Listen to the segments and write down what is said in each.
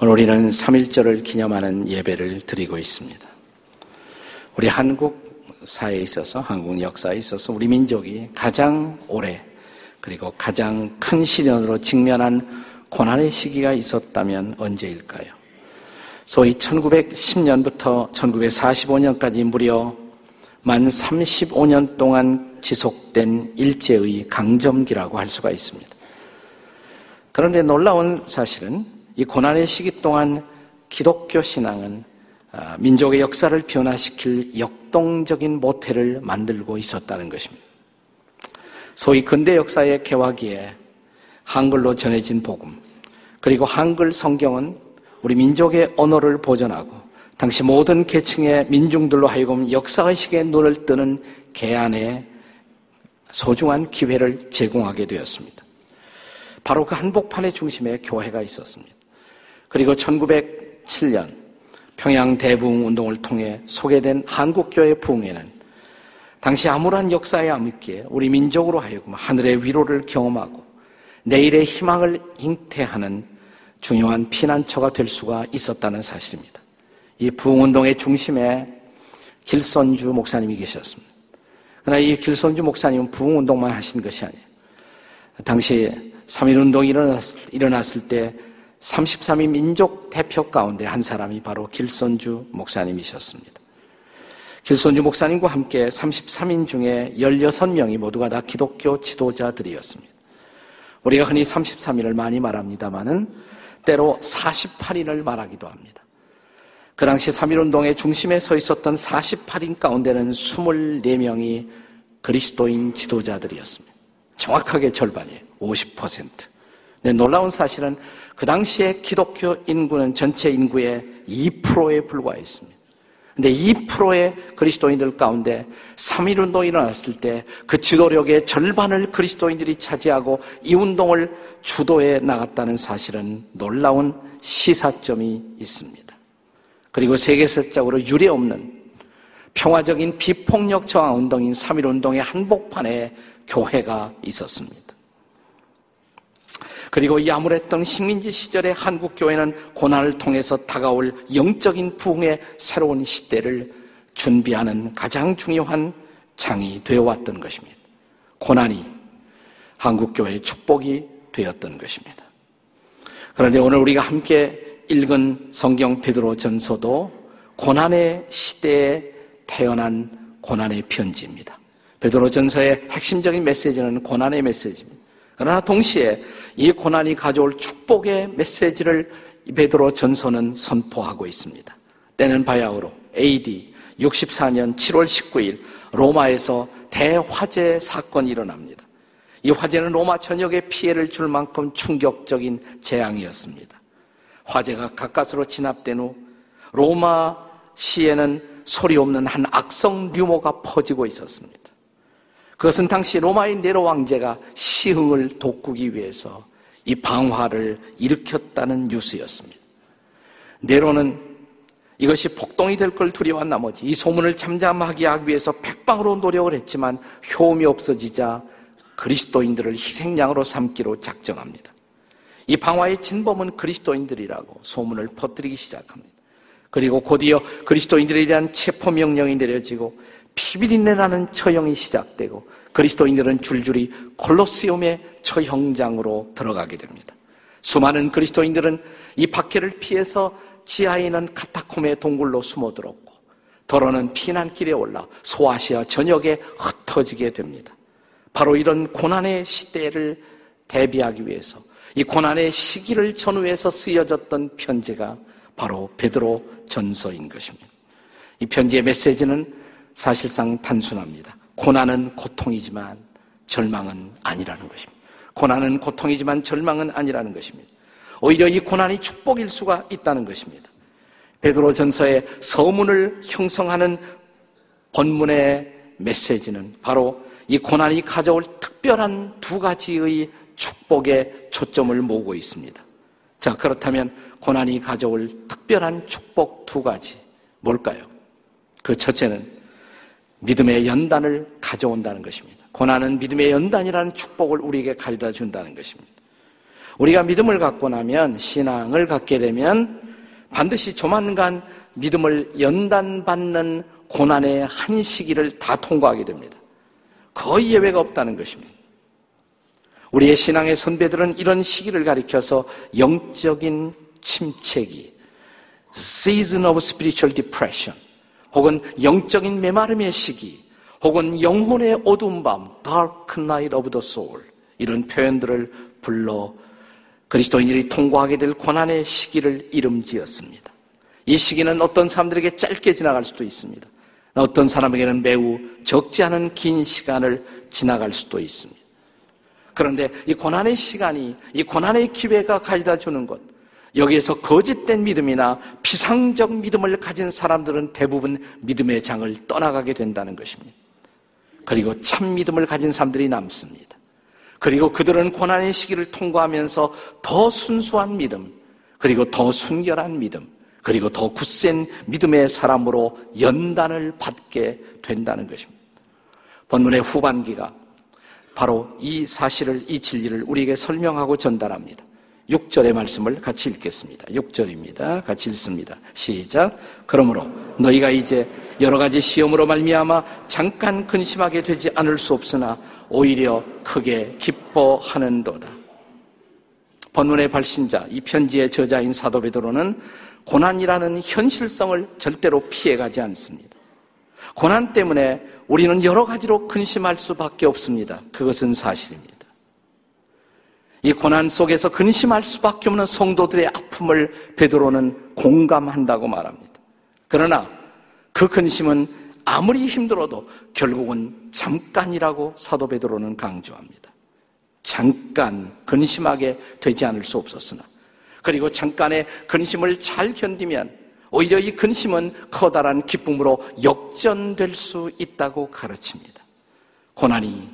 오늘 우리는 3.1절을 기념하는 예배를 드리고 있습니다. 우리 한국 사회에 있어서, 한국 역사에 있어서 우리 민족이 가장 오래 그리고 가장 큰 시련으로 직면한 고난의 시기가 있었다면 언제일까요? 소위 1910년부터 1945년까지 무려 만 35년 동안 지속된 일제의 강점기라고 할 수가 있습니다. 그런데 놀라운 사실은 이 고난의 시기 동안 기독교 신앙은 아, 민족의 역사를 변화시킬 역동적인 모태를 만들고 있었다는 것입니다. 소위 근대 역사의 개화기에 한글로 전해진 복음, 그리고 한글 성경은 우리 민족의 언어를 보존하고 당시 모든 계층의 민중들로 하여금 역사의식에 눈을 뜨는 개안의 소중한 기회를 제공하게 되었습니다. 바로 그 한복판의 중심에 교회가 있었습니다. 그리고 1907년 평양 대부흥 운동을 통해 소개된 한국교회 부흥회는 당시 암울한 역사에 암있기에 우리 민족으로 하여금 하늘의 위로를 경험하고 내일의 희망을 잉태하는 중요한 피난처가 될 수가 있었다는 사실입니다. 이 부흥운동의 중심에 길선주 목사님이 계셨습니다. 그러나 이 길선주 목사님은 부흥운동만 하신 것이 아니에요. 당시 3.1운동이 일어났을, 일어났을 때 33위 민족 대표 가운데 한 사람이 바로 길선주 목사님이셨습니다. 길선주 목사님과 함께 33인 중에 16명이 모두가 다 기독교 지도자들이었습니다. 우리가 흔히 33인을 많이 말합니다만은 때로 48인을 말하기도 합니다. 그 당시 3.1운동의 중심에 서 있었던 48인 가운데는 24명이 그리스도인 지도자들이었습니다. 정확하게 절반이에요. 50%. 네, 놀라운 사실은 그 당시에 기독교 인구는 전체 인구의 2%에 불과했습니다. 근데 2%의 그리스도인들 가운데 3.1운동이 일어났을 때 그 지도력의 절반을 그리스도인들이 차지하고 이 운동을 주도해 나갔다는 사실은 놀라운 시사점이 있습니다. 그리고 세계사적으로 유례없는 평화적인 비폭력 저항 운동인 3.1운동의 한복판에 교회가 있었습니다. 그리고 이 암울했던 식민지 시절의 한국 교회는 고난을 통해서 다가올 영적인 부흥의 새로운 시대를 준비하는 가장 중요한 장이 되어 왔던 것입니다. 고난이 한국 교회의 축복이 되었던 것입니다. 그런데 오늘 우리가 함께 읽은 성경 베드로 전서도 고난의 시대에 태어난 고난의 편지입니다. 베드로 전서의 핵심적인 메시지는 고난의 메시지입니다. 그러나 동시에 이 고난이 가져올 축복의 메시지를 베드로 전서는 선포하고 있습니다. 때는 바야흐로 AD 64년 7월 19일 로마에서 대화재 사건이 일어납니다. 이 화재는 로마 전역에 피해를 줄 만큼 충격적인 재앙이었습니다. 화재가 가까스로 진압된 후 로마 시에는 소리 없는 한 악성 류모가 퍼지고 있었습니다. 그것은 당시 로마의 네로 왕제가 시흥을 돋구기 위해서 이 방화를 일으켰다는 뉴스였습니다. 네로는 이것이 폭동이 될 걸 두려워한 나머지 이 소문을 잠잠하게 하기 위해서 백방으로 노력을 했지만 효험이 없어지자 그리스도인들을 희생양으로 삼기로 작정합니다. 이 방화의 진범은 그리스도인들이라고 소문을 퍼뜨리기 시작합니다. 그리고 곧이어 그리스도인들에 대한 체포 명령이 내려지고 피비린내라는 처형이 시작되고 그리스도인들은 줄줄이 콜로세움의 처형장으로 들어가게 됩니다. 수많은 그리스도인들은 이 박해를 피해서 지하에 있는 카타콤의 동굴로 숨어들었고 더러는 피난길에 올라 소아시아 전역에 흩어지게 됩니다. 바로 이런 고난의 시대를 대비하기 위해서 이 고난의 시기를 전후해서 쓰여졌던 편지가 바로 베드로 전서인 것입니다. 이 편지의 메시지는 사실상 단순합니다. 고난은 고통이지만 절망은 아니라는 것입니다. 고난은 고통이지만 절망은 아니라는 것입니다. 오히려 이 고난이 축복일 수가 있다는 것입니다. 베드로 전서의 서문을 형성하는 본문의 메시지는 바로 이 고난이 가져올 특별한 두 가지의 축복에 초점을 모으고 있습니다. 자, 그렇다면 고난이 가져올 특별한 축복 두 가지 뭘까요? 그 첫째는 믿음의 연단을 가져온다는 것입니다. 고난은 믿음의 연단이라는 축복을 우리에게 가져다 준다는 것입니다. 우리가 믿음을 갖고 나면 신앙을 갖게 되면 반드시 조만간 믿음을 연단받는 고난의 한 시기를 다 통과하게 됩니다. 거의 예외가 없다는 것입니다. 우리의 신앙의 선배들은 이런 시기를 가리켜서 영적인 침체기, season of spiritual depression, 혹은 영적인 메마름의 시기, 혹은 영혼의 어두운 밤, dark night of the soul, 이런 표현들을 불러 그리스도인들이 통과하게 될 고난의 시기를 이름 지었습니다. 이 시기는 어떤 사람들에게 짧게 지나갈 수도 있습니다. 어떤 사람에게는 매우 적지 않은 긴 시간을 지나갈 수도 있습니다. 그런데 이 고난의 시간이, 이 고난의 기회가 가져다 주는 것, 여기에서 거짓된 믿음이나 비상적 믿음을 가진 사람들은 대부분 믿음의 장을 떠나가게 된다는 것입니다. 그리고 참 믿음을 가진 사람들이 남습니다. 그리고 그들은 고난의 시기를 통과하면서 더 순수한 믿음, 그리고 더 순결한 믿음, 그리고 더 굳센 믿음의 사람으로 연단을 받게 된다는 것입니다. 본문의 후반기가 바로 이 사실을, 이 진리를 우리에게 설명하고 전달합니다. 6절의 말씀을 같이 읽겠습니다. 6절입니다. 같이 읽습니다. 시작. 그러므로 너희가 이제 여러 가지 시험으로 말미암아 잠깐 근심하게 되지 않을 수 없으나 오히려 크게 기뻐하는도다. 본문의 발신자, 이 편지의 저자인 사도 베드로는 고난이라는 현실성을 절대로 피해가지 않습니다. 고난 때문에 우리는 여러 가지로 근심할 수밖에 없습니다. 그것은 사실입니다. 이 고난 속에서 근심할 수밖에 없는 성도들의 아픔을 베드로는 공감한다고 말합니다. 그러나 그 근심은 아무리 힘들어도 결국은 잠깐이라고 사도 베드로는 강조합니다. 잠깐 근심하게 되지 않을 수 없었으나 그리고 잠깐의 근심을 잘 견디면 오히려 이 근심은 커다란 기쁨으로 역전될 수 있다고 가르칩니다. 고난이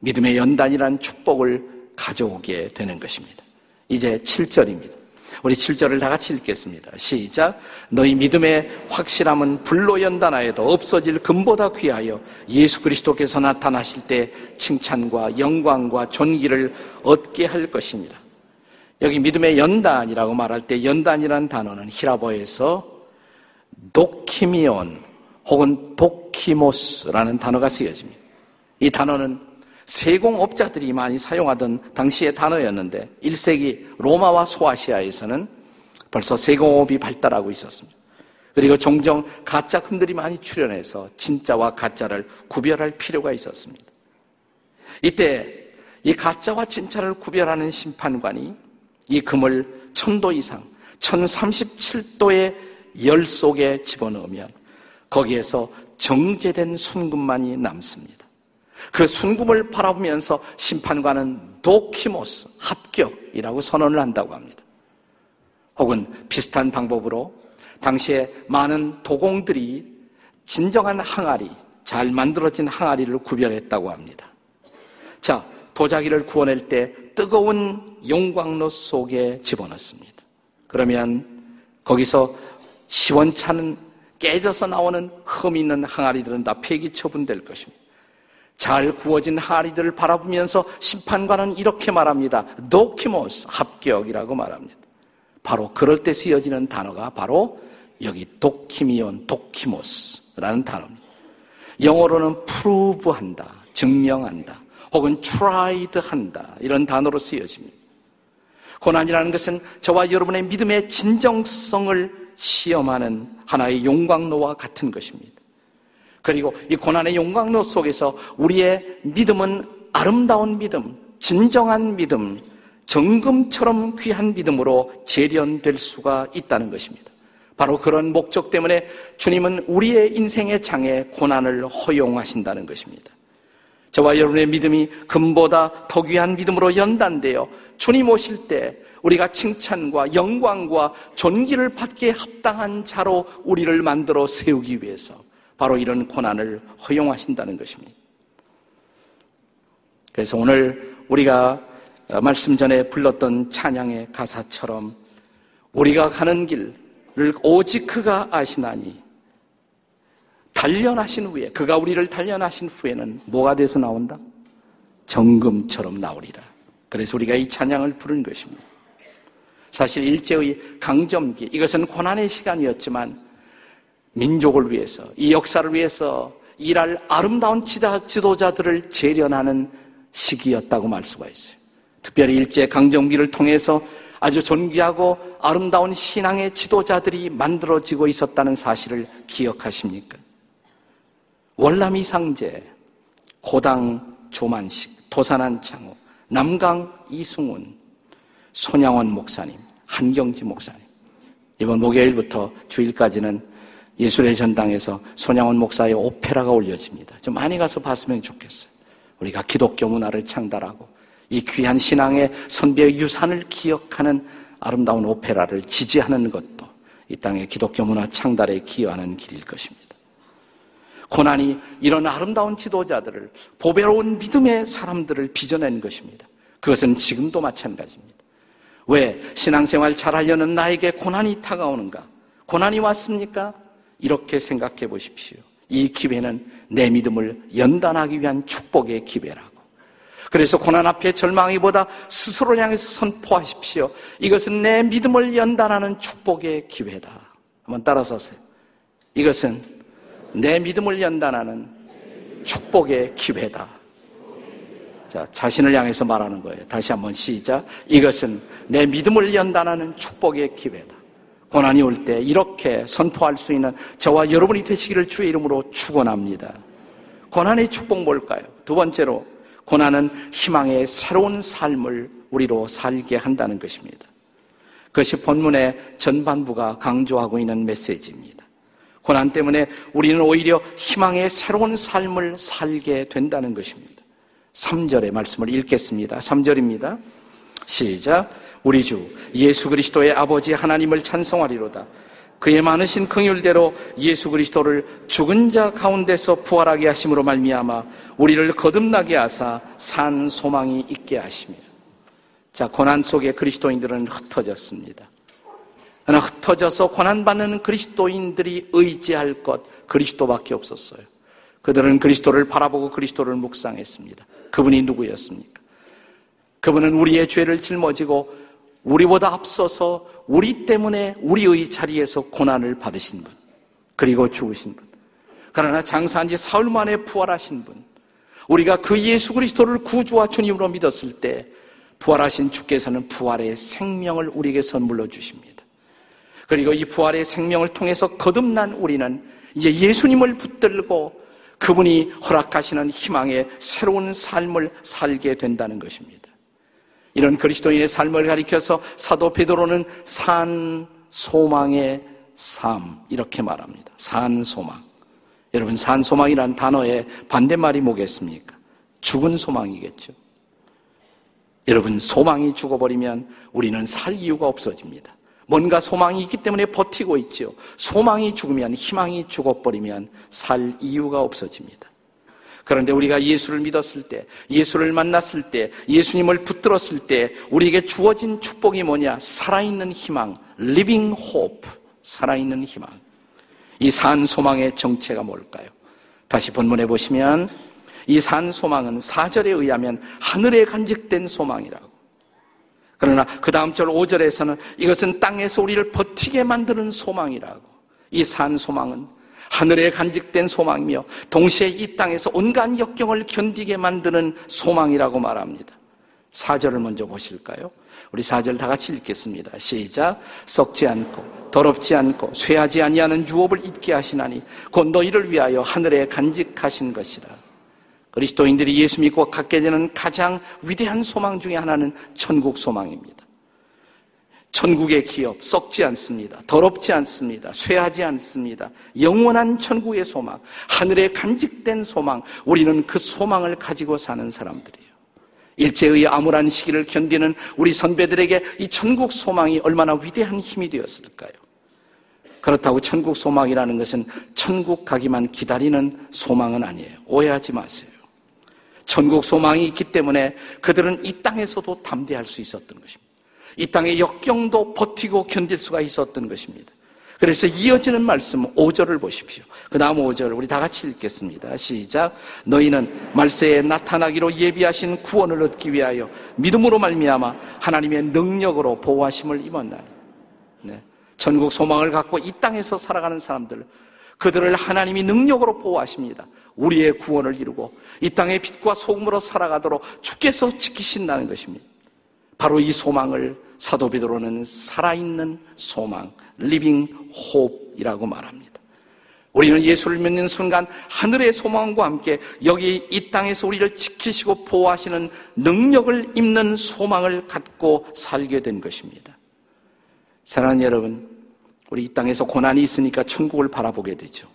믿음의 연단이란 축복을 가져오게 되는 것입니다. 이제 7절입니다. 우리 7절을 다 같이 읽겠습니다. 시작. 너희 믿음의 확실함은 불로 연단하여도 없어질 금보다 귀하여 예수 그리스도께서 나타나실 때 칭찬과 영광과 존귀를 얻게 할 것이니라. 여기 믿음의 연단이라고 말할 때 연단이라는 단어는 히라보에서 도키미온 혹은 도키모스라는 단어가 쓰여집니다. 이 단어는 세공업자들이 많이 사용하던 당시의 단어였는데 1세기 로마와 소아시아에서는 벌써 세공업이 발달하고 있었습니다. 그리고 종종 가짜 금들이 많이 출현해서 진짜와 가짜를 구별할 필요가 있었습니다. 이때 이 가짜와 진짜를 구별하는 심판관이 이 금을 천도 이상, 1037도의 열 속에 집어넣으면 거기에서 정제된 순금만이 남습니다. 그 순금을 바라보면서 심판관은 도키모스, 합격이라고 선언을 한다고 합니다. 혹은 비슷한 방법으로 당시에 많은 도공들이 진정한 항아리, 잘 만들어진 항아리를 구별했다고 합니다. 자, 도자기를 구워낼 때 뜨거운 용광로 속에 집어넣습니다. 그러면 거기서 시원찮은 깨져서 나오는 흠 있는 항아리들은 다 폐기 처분될 것입니다. 잘 구워진 하리들을 바라보면서 심판관은 이렇게 말합니다. 도키모스, 합격이라고 말합니다. 바로 그럴 때 쓰여지는 단어가 바로 여기 도키미온, 도키모스라는 단어입니다. 영어로는 prove한다, 증명한다, 혹은 tried 한다, 이런 단어로 쓰여집니다. 고난이라는 것은 저와 여러분의 믿음의 진정성을 시험하는 하나의 용광로와 같은 것입니다. 그리고 이 고난의 용광로 속에서 우리의 믿음은 아름다운 믿음, 진정한 믿음, 정금처럼 귀한 믿음으로 재련될 수가 있다는 것입니다. 바로 그런 목적 때문에 주님은 우리의 인생의 장에 고난을 허용하신다는 것입니다. 저와 여러분의 믿음이 금보다 더 귀한 믿음으로 연단되어 주님 오실 때 우리가 칭찬과 영광과 존귀를 받기에 합당한 자로 우리를 만들어 세우기 위해서 바로 이런 고난을 허용하신다는 것입니다. 그래서 오늘 우리가 말씀 전에 불렀던 찬양의 가사처럼 우리가 가는 길을 오직 그가 아시나니 단련하신 후에 그가 우리를 단련하신 후에는 뭐가 돼서 나온다? 정금처럼 나오리라. 그래서 우리가 이 찬양을 부른 것입니다. 사실 일제의 강점기, 이것은 고난의 시간이었지만 민족을 위해서, 이 역사를 위해서 일할 아름다운 지도자들을 재련하는 시기였다고 말 수가 있어요. 특별히 일제 강점기를 통해서 아주 존귀하고 아름다운 신앙의 지도자들이 만들어지고 있었다는 사실을 기억하십니까? 월남 이상제, 고당 조만식, 도산한 창호, 남강 이승훈, 손양원 목사님, 한경지 목사님. 이번 목요일부터 주일까지는 예술의 전당에서 손양원 목사의 오페라가 올려집니다. 좀 많이 가서 봤으면 좋겠어요. 우리가 기독교 문화를 창달하고 이 귀한 신앙의 선비의 유산을 기억하는 아름다운 오페라를 지지하는 것도 이 땅의 기독교 문화 창달에 기여하는 길일 것입니다. 고난이 이런 아름다운 지도자들을 보배로운 믿음의 사람들을 빚어낸 것입니다. 그것은 지금도 마찬가지입니다. 왜 신앙생활 잘하려는 나에게 고난이 다가오는가? 고난이 왔습니까? 이렇게 생각해 보십시오. 이 기회는 내 믿음을 연단하기 위한 축복의 기회라고. 그래서 고난 앞에 절망이보다 스스로를 향해서 선포하십시오. 이것은 내 믿음을 연단하는 축복의 기회다. 한번 따라서 하세요. 이것은 내 믿음을 연단하는 축복의 기회다. 자, 자신을 향해서 말하는 거예요. 다시 한번 시작. 이것은 내 믿음을 연단하는 축복의 기회다. 고난이 올 때 이렇게 선포할 수 있는 저와 여러분이 되시기를 주의 이름으로 축원합니다. 고난의 축복 뭘까요? 두 번째로 고난은 희망의 새로운 삶을 우리로 살게 한다는 것입니다. 그것이 본문의 전반부가 강조하고 있는 메시지입니다. 고난 때문에 우리는 오히려 희망의 새로운 삶을 살게 된다는 것입니다. 3절의 말씀을 읽겠습니다. 3절입니다. 시작. 우리 주 예수 그리스도의 아버지 하나님을 찬송하리로다. 그의 많으신 긍휼대로 예수 그리스도를 죽은 자 가운데서 부활하게 하심으로 말미암아 우리를 거듭나게 하사 산 소망이 있게 하시며 자 고난 속에 그리스도인들은 흩어졌습니다. 그러나 흩어져서 고난받는 그리스도인들이 의지할 것 그리스도밖에 없었어요. 그들은 그리스도를 바라보고 그리스도를 묵상했습니다. 그분이 누구였습니까? 그분은 우리의 죄를 짊어지고 우리보다 앞서서 우리 때문에 우리의 자리에서 고난을 받으신 분, 그리고 죽으신 분. 그러나 장사한 지 사흘 만에 부활하신 분. 우리가 그 예수 그리스도를 구주와 주님으로 믿었을 때 부활하신 주께서는 부활의 생명을 우리에게 선물로 주십니다. 그리고 이 부활의 생명을 통해서 거듭난 우리는 이제 예수님을 붙들고 그분이 허락하시는 희망의 새로운 삶을 살게 된다는 것입니다. 이런 그리스도인의 삶을 가리켜서 사도 베드로는 산 소망의 삶 이렇게 말합니다. 산 소망. 여러분 산 소망이란 단어의 반대말이 뭐겠습니까? 죽은 소망이겠죠. 여러분 소망이 죽어버리면 우리는 살 이유가 없어집니다. 뭔가 소망이 있기 때문에 버티고 있죠. 소망이 죽으면 희망이 죽어버리면 살 이유가 없어집니다. 그런데 우리가 예수를 믿었을 때, 예수를 만났을 때, 예수님을 붙들었을 때 우리에게 주어진 축복이 뭐냐? 살아있는 희망, living hope, 살아있는 희망. 이 산 소망의 정체가 뭘까요? 다시 본문에 보시면 이 산 소망은 사절에 의하면 하늘에 간직된 소망이라고. 그러나 그 다음 절 5절에서는 이것은 땅에서 우리를 버티게 만드는 소망이라고. 이 산 소망은 하늘에 간직된 소망이며 동시에 이 땅에서 온갖 역경을 견디게 만드는 소망이라고 말합니다. 사절을 먼저 보실까요? 우리 사절 다 같이 읽겠습니다. 시작. 썩지 않고 더럽지 않고 쇠하지 아니하는 유업을 잊게 하시나니 곧 너희를 위하여 하늘에 간직하신 것이라. 그리스도인들이 예수 믿고 갖게 되는 가장 위대한 소망 중의 하나는 천국 소망입니다. 천국의 기업 썩지 않습니다. 더럽지 않습니다. 쇠하지 않습니다. 영원한 천국의 소망, 하늘에 간직된 소망, 우리는 그 소망을 가지고 사는 사람들이에요. 일제의 암울한 시기를 견디는 우리 선배들에게 이 천국 소망이 얼마나 위대한 힘이 되었을까요? 그렇다고 천국 소망이라는 것은 천국 가기만 기다리는 소망은 아니에요. 오해하지 마세요. 천국 소망이 있기 때문에 그들은 이 땅에서도 담대할 수 있었던 것입니다. 이 땅의 역경도 버티고 견딜 수가 있었던 것입니다. 그래서 이어지는 말씀 5절을 보십시오. 그 다음 5절 우리 다 같이 읽겠습니다. 시작. 너희는 말세에 나타나기로 예비하신 구원을 얻기 위하여 믿음으로 말미암아 하나님의 능력으로 보호하심을 입었나니. 네. 전국 소망을 갖고 이 땅에서 살아가는 사람들 그들을 하나님이 능력으로 보호하십니다. 우리의 구원을 이루고 이 땅의 빛과 소금으로 살아가도록 주께서 지키신다는 것입니다. 바로 이 소망을 사도 베드로는 살아있는 소망, living hope이라고 말합니다. 우리는 예수를 믿는 순간 하늘의 소망과 함께 여기 이 땅에서 우리를 지키시고 보호하시는 능력을 입는 소망을 갖고 살게 된 것입니다. 사랑하는 여러분, 우리 이 땅에서 고난이 있으니까 천국을 바라보게 되죠.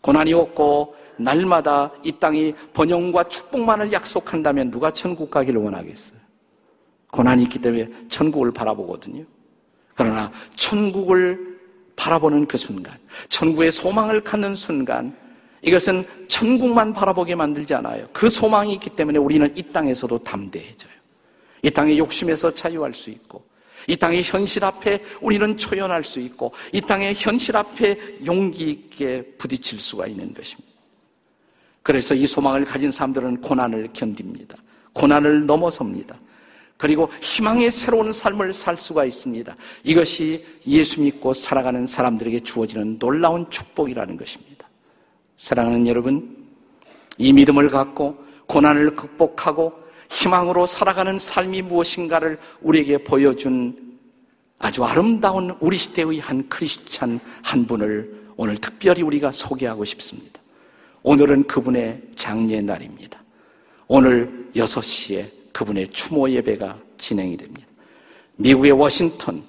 고난이 없고 날마다 이 땅이 번영과 축복만을 약속한다면 누가 천국 가기를 원하겠어요? 고난이 있기 때문에 천국을 바라보거든요. 그러나 천국을 바라보는 그 순간, 천국의 소망을 갖는 순간, 이것은 천국만 바라보게 만들지 않아요. 그 소망이 있기 때문에 우리는 이 땅에서도 담대해져요. 이 땅의 욕심에서 자유할 수 있고, 이 땅의 현실 앞에 우리는 초연할 수 있고, 이 땅의 현실 앞에 용기 있게 부딪힐 수가 있는 것입니다. 그래서 이 소망을 가진 사람들은 고난을 견딥니다. 고난을 넘어섭니다. 그리고 희망의 새로운 삶을 살 수가 있습니다. 이것이 예수 믿고 살아가는 사람들에게 주어지는 놀라운 축복이라는 것입니다. 사랑하는 여러분, 이 믿음을 갖고 고난을 극복하고 희망으로 살아가는 삶이 무엇인가를 우리에게 보여준 아주 아름다운 우리 시대의 한 크리스찬 한 분을 오늘 특별히 우리가 소개하고 싶습니다. 오늘은 그분의 장례 날입니다. 오늘 6시에 그분의 추모 예배가 진행이 됩니다. 미국의 워싱턴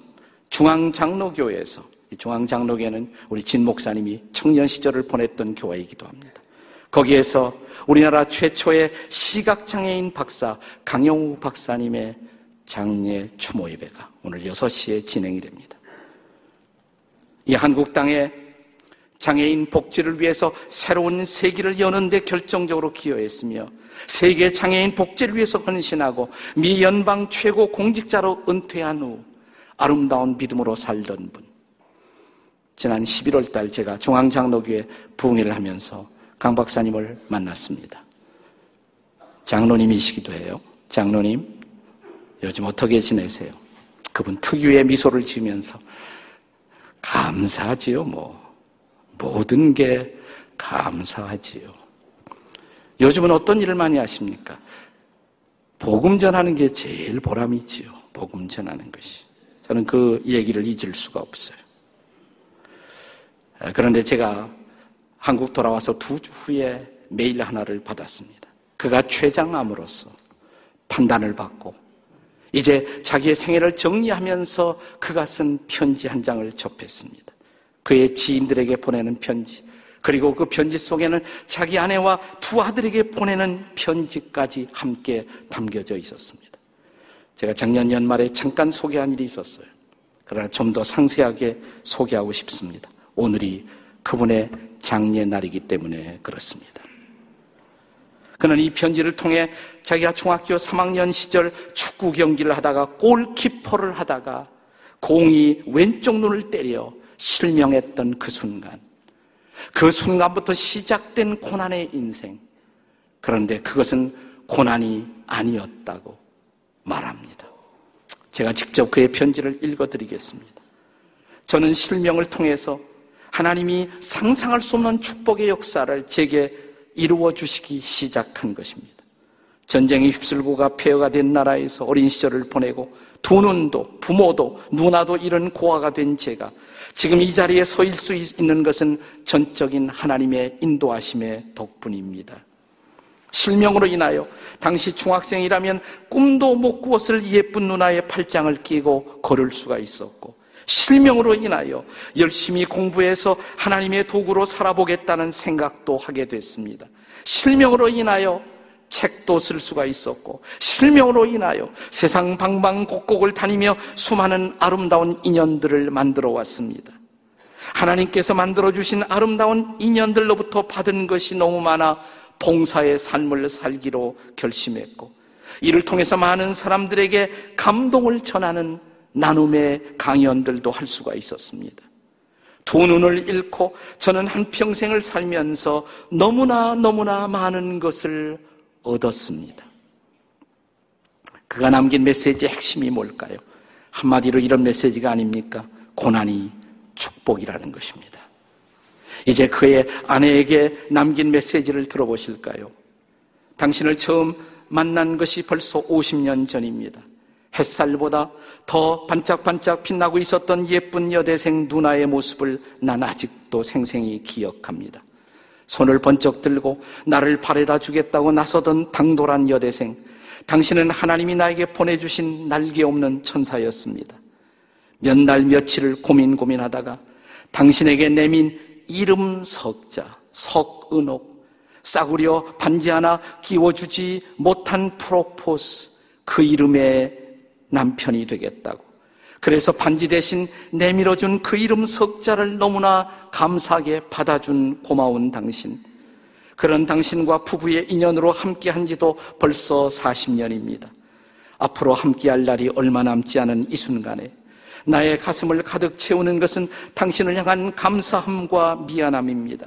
중앙장로교회에서 중앙장로교회는 우리 진 목사님이 청년 시절을 보냈던 교회이기도 합니다. 거기에서 우리나라 최초의 시각장애인 박사 강영우 박사님의 장례 추모 예배가 오늘 6시에 진행이 됩니다. 이 한국 땅에 장애인 복지를 위해서 새로운 세기를 여는데 결정적으로 기여했으며 세계 장애인 복지를 위해서 헌신하고 미 연방 최고 공직자로 은퇴한 후 아름다운 믿음으로 살던 분. 지난 11월 달 제가 중앙장로교회 부흥회를 하면서 강 박사님을 만났습니다. 장로님이시기도 해요. 장로님, 요즘 어떻게 지내세요? 그분 특유의 미소를 지으면서 감사하지요, 뭐. 모든 게 감사하지요. 요즘은 어떤 일을 많이 하십니까? 복음 전하는 게 제일 보람이지요. 복음 전하는 것이. 저는 그 얘기를 잊을 수가 없어요. 아, 그런데 제가 한국 돌아와서 두 주 후에 메일 하나를 받았습니다. 그가 최장암으로서 판단을 받고 이제 자기의 생애를 정리하면서 그가 쓴 편지 한 장을 접했습니다. 그의 지인들에게 보내는 편지, 그리고 그 편지 속에는 자기 아내와 두 아들에게 보내는 편지까지 함께 담겨져 있었습니다. 제가 작년 연말에 잠깐 소개한 일이 있었어요. 그러나 좀 더 상세하게 소개하고 싶습니다. 오늘이 그분의 장례 날이기 때문에 그렇습니다. 그는 이 편지를 통해 자기가 중학교 3학년 시절 축구 경기를 하다가 골키퍼를 하다가 공이 왼쪽 눈을 때려 실명했던 그 순간, 그 순간부터 시작된 고난의 인생. 그런데 그것은 고난이 아니었다고 말합니다. 제가 직접 그의 편지를 읽어드리겠습니다. 저는 실명을 통해서 하나님이 상상할 수 없는 축복의 역사를 제게 이루어 주시기 시작한 것입니다. 전쟁에 휩쓸고가 폐허가 된 나라에서 어린 시절을 보내고 두 눈도 부모도 누나도 잃은 고아가 된 제가 지금 이 자리에 서일 수 있는 것은 전적인 하나님의 인도하심의 덕분입니다. 실명으로 인하여 당시 중학생이라면 꿈도 못 꾸었을 예쁜 누나의 팔짱을 끼고 걸을 수가 있었고 실명으로 인하여 열심히 공부해서 하나님의 도구로 살아보겠다는 생각도 하게 됐습니다. 실명으로 인하여 책도 쓸 수가 있었고 실명으로 인하여 세상 방방곡곡을 다니며 수많은 아름다운 인연들을 만들어 왔습니다. 하나님께서 만들어 주신 아름다운 인연들로부터 받은 것이 너무 많아 봉사의 삶을 살기로 결심했고 이를 통해서 많은 사람들에게 감동을 전하는 나눔의 강연들도 할 수가 있었습니다. 두 눈을 잃고 저는 한평생을 살면서 너무나 너무나 많은 것을 얻었습니다. 그가 남긴 메시지의 핵심이 뭘까요? 한마디로 이런 메시지가 아닙니까? 고난이 축복이라는 것입니다. 이제 그의 아내에게 남긴 메시지를 들어보실까요? 당신을 처음 만난 것이 벌써 50년 전입니다. 햇살보다 더 반짝반짝 빛나고 있었던 예쁜 여대생 누나의 모습을 난 아직도 생생히 기억합니다. 손을 번쩍 들고 나를 바래다 주겠다고 나서던 당돌한 여대생. 당신은 하나님이 나에게 보내주신 날개 없는 천사였습니다. 몇 날 며칠을 고민 고민하다가 당신에게 내민 이름 석자, 석은옥, 싸구려 반지 하나 끼워주지 못한 프로포스, 그 이름의 남편이 되겠다고. 그래서 반지 대신 내밀어 준 그 이름 석자를 너무나 감사하게 받아준 고마운 당신. 그런 당신과 부부의 인연으로 함께 한 지도 벌써 40년입니다. 앞으로 함께 할 날이 얼마 남지 않은 이 순간에 나의 가슴을 가득 채우는 것은 당신을 향한 감사함과 미안함입니다.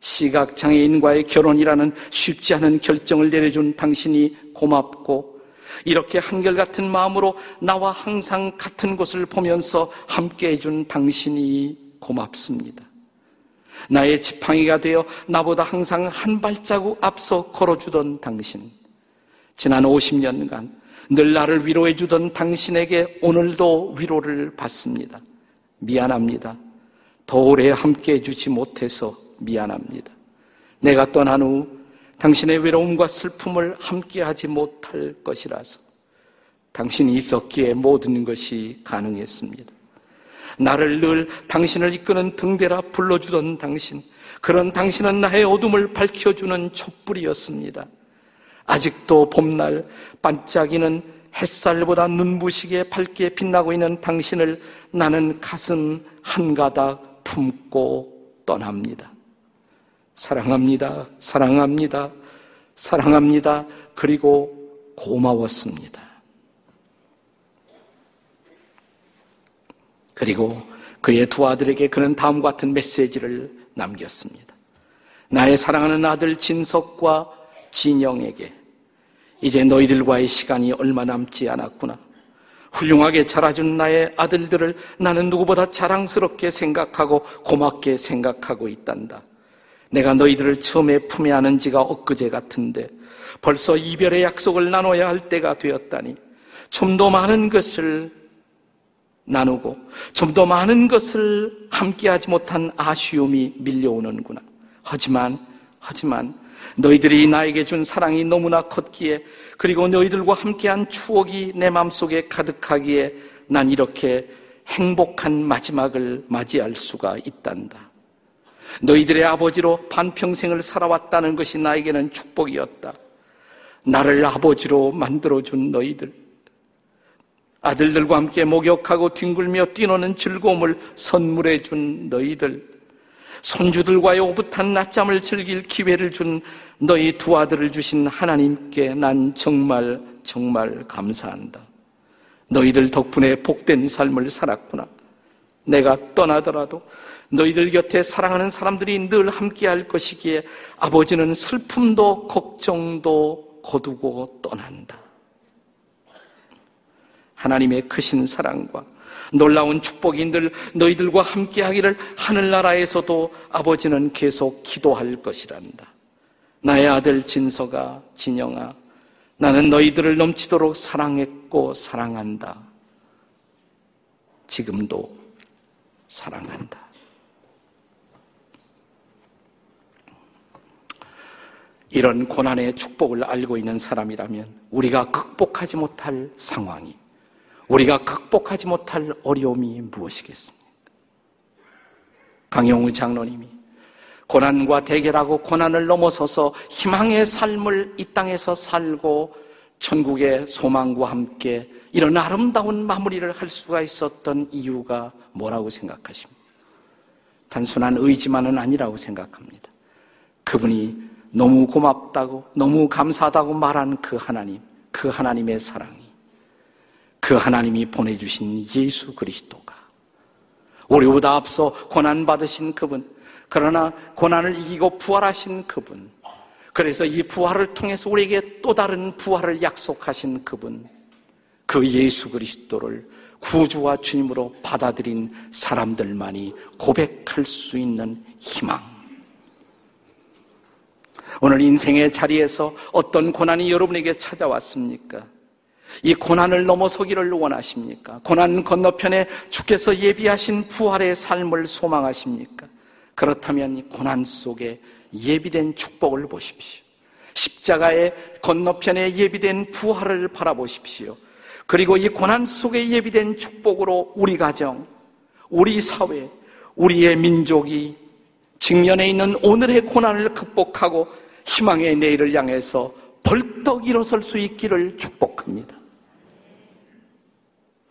시각장애인과의 결혼이라는 쉽지 않은 결정을 내려준 당신이 고맙고 이렇게 한결같은 마음으로 나와 항상 같은 곳을 보면서 함께 해준 당신이 고맙습니다. 나의 지팡이가 되어 나보다 항상 한 발자국 앞서 걸어주던 당신. 지난 50년간 늘 나를 위로해 주던 당신에게 오늘도 위로를 받습니다. 미안합니다. 더 오래 함께 해주지 못해서 미안합니다. 내가 떠난 후 당신의 외로움과 슬픔을 함께 하지 못할 것이라서 당신이 있었기에 모든 것이 가능했습니다. 나를 늘 당신을 이끄는 등대라 불러주던 당신, 그런 당신은 나의 어둠을 밝혀주는 촛불이었습니다. 아직도 봄날 반짝이는 햇살보다 눈부시게 밝게 빛나고 있는 당신을 나는 가슴 한 가닥 품고 떠납니다. 사랑합니다. 사랑합니다. 사랑합니다. 그리고 고마웠습니다. 그리고 그의 두 아들에게 그는 다음과 같은 메시지를 남겼습니다. 나의 사랑하는 아들 진석과 진영에게 이제 너희들과의 시간이 얼마 남지 않았구나. 훌륭하게 자라준 나의 아들들을 나는 누구보다 자랑스럽게 생각하고 고맙게 생각하고 있단다. 내가 너희들을 처음에 품에 안은 지가 엊그제 같은데 벌써 이별의 약속을 나눠야 할 때가 되었다니 좀 더 많은 것을 나누고 좀 더 많은 것을 함께하지 못한 아쉬움이 밀려오는구나. 하지만 하지만 너희들이 나에게 준 사랑이 너무나 컸기에 그리고 너희들과 함께한 추억이 내 마음속에 가득하기에 난 이렇게 행복한 마지막을 맞이할 수가 있단다. 너희들의 아버지로 반평생을 살아왔다는 것이 나에게는 축복이었다. 나를 아버지로 만들어준 너희들. 아들들과 함께 목욕하고 뒹굴며 뛰노는 즐거움을 선물해 준 너희들. 손주들과의 오붓한 낮잠을 즐길 기회를 준 너희 두 아들을 주신 하나님께 난 정말 정말 감사한다. 너희들 덕분에 복된 삶을 살았구나. 내가 떠나더라도 너희들 곁에 사랑하는 사람들이 늘 함께 할 것이기에 아버지는 슬픔도 걱정도 거두고 떠난다. 하나님의 크신 사랑과 놀라운 축복이 늘 너희들과 함께 하기를 하늘나라에서도 아버지는 계속 기도할 것이란다. 나의 아들 진서가, 진영아, 나는 너희들을 넘치도록 사랑했고 사랑한다. 지금도 사랑한다. 이런 고난의 축복을 알고 있는 사람이라면 우리가 극복하지 못할 상황이 우리가 극복하지 못할 어려움이 무엇이겠습니까? 강영우 장로님이 고난과 대결하고 고난을 넘어서서 희망의 삶을 이 땅에서 살고 천국의 소망과 함께 이런 아름다운 마무리를 할 수가 있었던 이유가 뭐라고 생각하십니까? 단순한 의지만은 아니라고 생각합니다. 그분이 너무 고맙다고, 너무 감사하다고 말한 그 하나님, 그 하나님의 사랑이 그 하나님이 보내주신 예수 그리스도가 우리보다 앞서 고난받으신 그분, 그러나 고난을 이기고 부활하신 그분, 그래서 이 부활을 통해서 우리에게 또 다른 부활을 약속하신 그분, 그 예수 그리스도를 구주와 주님으로 받아들인 사람들만이 고백할 수 있는 희망. 오늘 인생의 자리에서 어떤 고난이 여러분에게 찾아왔습니까? 이 고난을 넘어서기를 원하십니까? 고난 건너편에 주께서 예비하신 부활의 삶을 소망하십니까? 그렇다면 이 고난 속에 예비된 축복을 보십시오. 십자가의 건너편에 예비된 부활을 바라보십시오. 그리고 이 고난 속에 예비된 축복으로 우리 가정, 우리 사회, 우리의 민족이 직면에 있는 오늘의 고난을 극복하고 희망의 내일을 향해서 벌떡 일어설 수 있기를 축복합니다.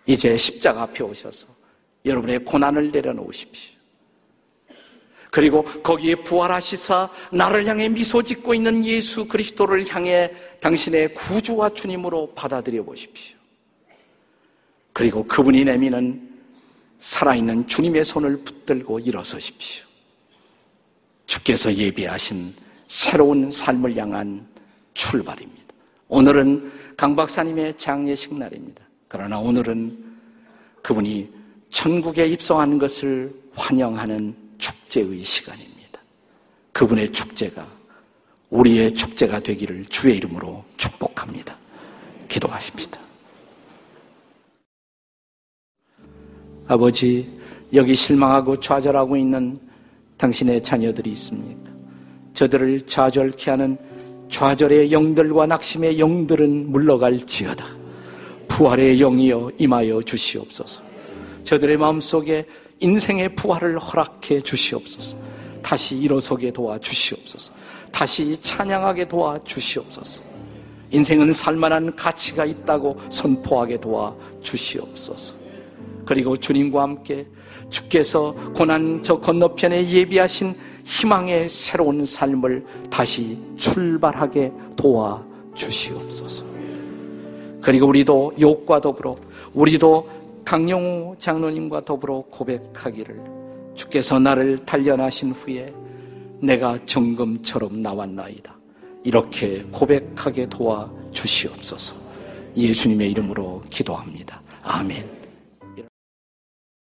이제 십자가 앞에 오셔서 여러분의 고난을 내려놓으십시오. 그리고 거기에 부활하시사 나를 향해 미소 짓고 있는 예수 그리스도를 향해 당신의 구주와 주님으로 받아들여 보십시오. 그리고 그분이 내미는 살아있는 주님의 손을 붙들고 일어서십시오. 주께서 예비하신 새로운 삶을 향한 출발입니다. 오늘은 강 박사님의 장례식 날입니다. 그러나 오늘은 그분이 천국에 입성한 것을 환영하는 축제의 시간입니다. 그분의 축제가 우리의 축제가 되기를 주의 이름으로 축복합니다. 기도하십니다. 아버지, 여기 실망하고 좌절하고 있는 당신의 자녀들이 있습니까? 저들을 좌절케 하는 좌절의 영들과 낙심의 영들은 물러갈지어다. 부활의 영이여 임하여 주시옵소서. 저들의 마음속에 인생의 부활을 허락해 주시옵소서. 다시 일어서게 도와 주시옵소서. 다시 찬양하게 도와 주시옵소서. 인생은 살만한 가치가 있다고 선포하게 도와 주시옵소서. 그리고 주님과 함께 주께서 고난 저 건너편에 예비하신 희망의 새로운 삶을 다시 출발하게 도와 주시옵소서. 그리고 우리도 욕과 더불어 우리도 강용우 장로님과 더불어 고백하기를 주께서 나를 단련하신 후에 내가 정금처럼 나왔나이다. 이렇게 고백하게 도와 주시옵소서. 예수님의 이름으로 기도합니다. 아멘.